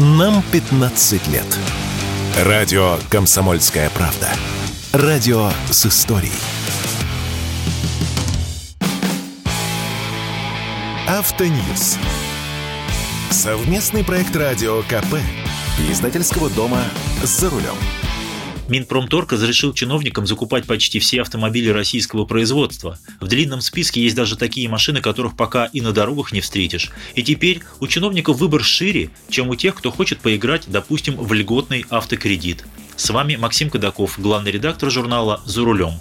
Нам 15 лет. Радио «Комсомольская правда». Радио с историей. Автоньюз. Совместный проект радио КП. Издательского дома «За рулем». Минпромторг разрешил чиновникам закупать почти все автомобили российского производства. В длинном списке есть даже такие машины, которых пока и на дорогах не встретишь. И теперь у чиновников выбор шире, чем у тех, кто хочет поиграть, допустим, в льготный автокредит. С вами Максим Кадаков, главный редактор журнала «За рулем».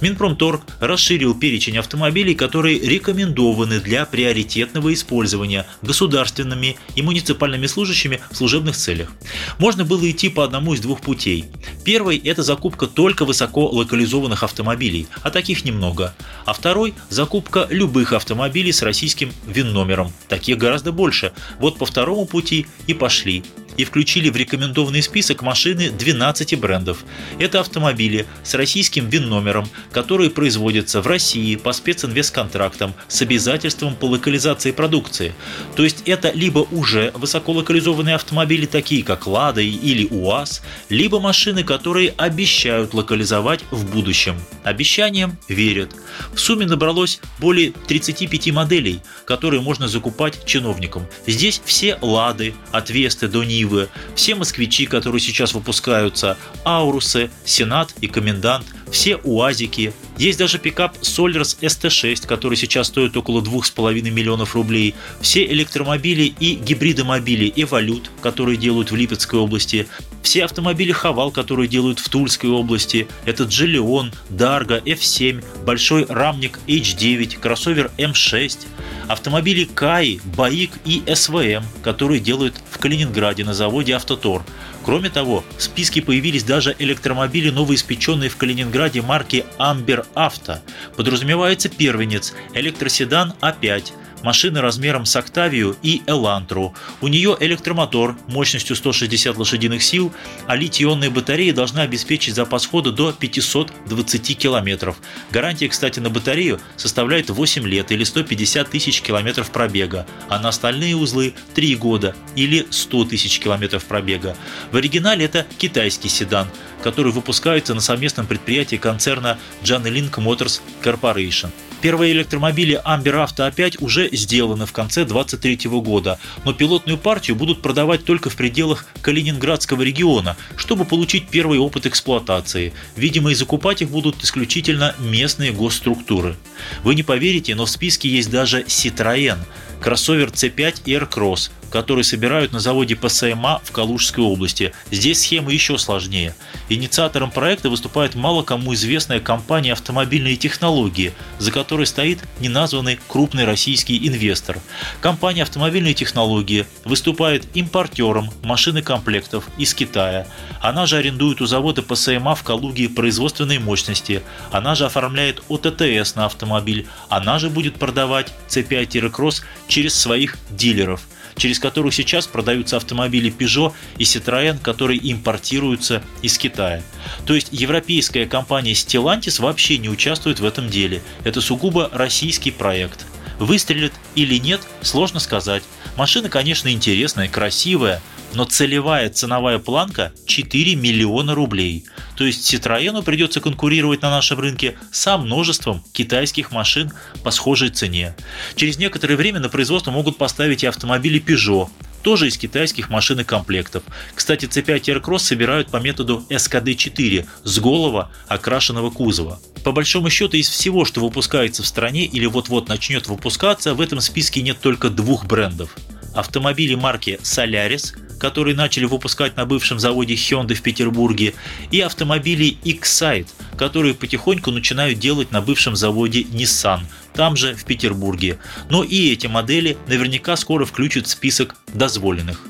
Минпромторг расширил перечень автомобилей, которые рекомендованы для приоритетного использования государственными и муниципальными служащими в служебных целях. Можно было идти по одному из двух путей. Первый – это закупка только высоко локализованных автомобилей, а таких немного. А второй – закупка любых автомобилей с российским ВИН-номером. Таких гораздо больше. Вот по второму пути и пошли и включили в рекомендованный список машины 12 брендов. Это автомобили с российским ВИН-номером, которые производятся в России по специнвестконтрактам с обязательством по локализации продукции. То есть это либо уже высоколокализованные автомобили, такие как «Лада» или «УАЗ», либо машины, которые обещают локализовать в будущем. Обещаниям верят. В сумме набралось более 35 моделей, которые можно закупать чиновникам. Здесь все «Лады», от «Весты» до «Нивы», Нивы, все москвичи, которые сейчас выпускаются, Аурусы, Сенат и Комендант, все УАЗики. Есть даже пикап Solers ST6, который сейчас стоит около 2,5 миллионов рублей. Все электромобили и гибридомобили Эволют, которые делают в Липецкой области. Все автомобили Хавал, которые делают в Тульской области. Это Джиллион, Дарго, F7, Большой Рамник H9, кроссовер M6. Автомобили Каи, Баик и СВМ, которые делают в Калининграде на заводе Автотор. Кроме того, в списке появились даже электромобили, новоиспеченные в Калининграде марки Amber Auto. Подразумевается первенец – электроседан А5 – машины размером с Октавию и Элантру. У нее электромотор мощностью 160 лошадиных сил, а литий-ионные батареи должны обеспечить запас хода до 520 километров. Гарантия, кстати, на батарею составляет 8 лет или 150 тысяч километров пробега, а на остальные узлы 3 года или 100 тысяч километров пробега. В оригинале это китайский седан, который выпускается на совместном предприятии концерна Janelink Motors Corporation. Первые электромобили Amber Auto опять уже сделаны в конце 2023 года, но пилотную партию будут продавать только в пределах Калининградского региона, чтобы получить первый опыт эксплуатации. Видимо, и закупать их будут исключительно местные госструктуры. Вы не поверите, но в списке есть даже Citroën, кроссовер C5 Air-Cross, который собирают на заводе ПСМА в Калужской области. Здесь схема еще сложнее. Инициатором проекта выступает мало кому известная компания «Автомобильные технологии», за которой стоит неназванный крупный российский инвестор. Компания «Автомобильные технологии» выступает импортером машины комплектов из Китая. Она же арендует у завода ПСМА в Калуге производственные мощности. Она же оформляет ОТТС на автомобиль. Она же будет продавать C5-Cross через своих дилеров – через которую сейчас продаются автомобили Peugeot и Citroën, которые импортируются из Китая. То есть европейская компания Stellantis вообще не участвует в этом деле. Это сугубо российский проект. Выстрелит или нет, сложно сказать. Машина, конечно, интересная, красивая, но целевая ценовая планка 4 миллиона рублей. То есть Citroёn придется конкурировать на нашем рынке со множеством китайских машин по схожей цене. Через некоторое время на производство могут поставить и автомобили Peugeot, тоже из китайских машин и комплектов. Кстати, C5 Aircross собирают по методу SKD4 с голого окрашенного кузова. По большому счету, из всего, что выпускается в стране или вот-вот начнет выпускаться, в этом списке нет только двух брендов. Автомобили марки Solaris – которые начали выпускать на бывшем заводе Hyundai в Петербурге, и автомобили Excite, которые потихоньку начинают делать на бывшем заводе Nissan, там же в Петербурге. Но и эти модели наверняка скоро включат в список дозволенных.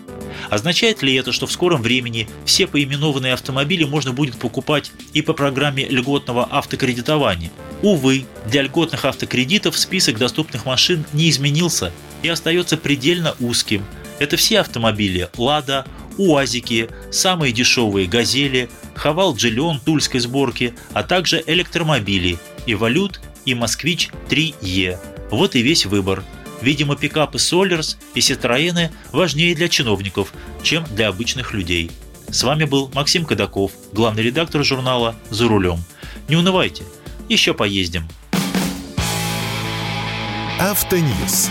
Означает ли это, что в скором времени все поименованные автомобили можно будет покупать и по программе льготного автокредитования? Увы, для льготных автокредитов список доступных машин не изменился и остается предельно узким – это все автомобили «Лада», УАЗики, самые дешевые «Газели», «Хавал Джиллион» тульской сборки, а также электромобили «Эволют» и «Москвич 3Е». Вот и весь выбор. Видимо, пикапы Solers и Citroёны важнее для чиновников, чем для обычных людей. С вами был Максим Кадаков, главный редактор журнала «За рулем». Не унывайте, еще поездим. Автоньюз.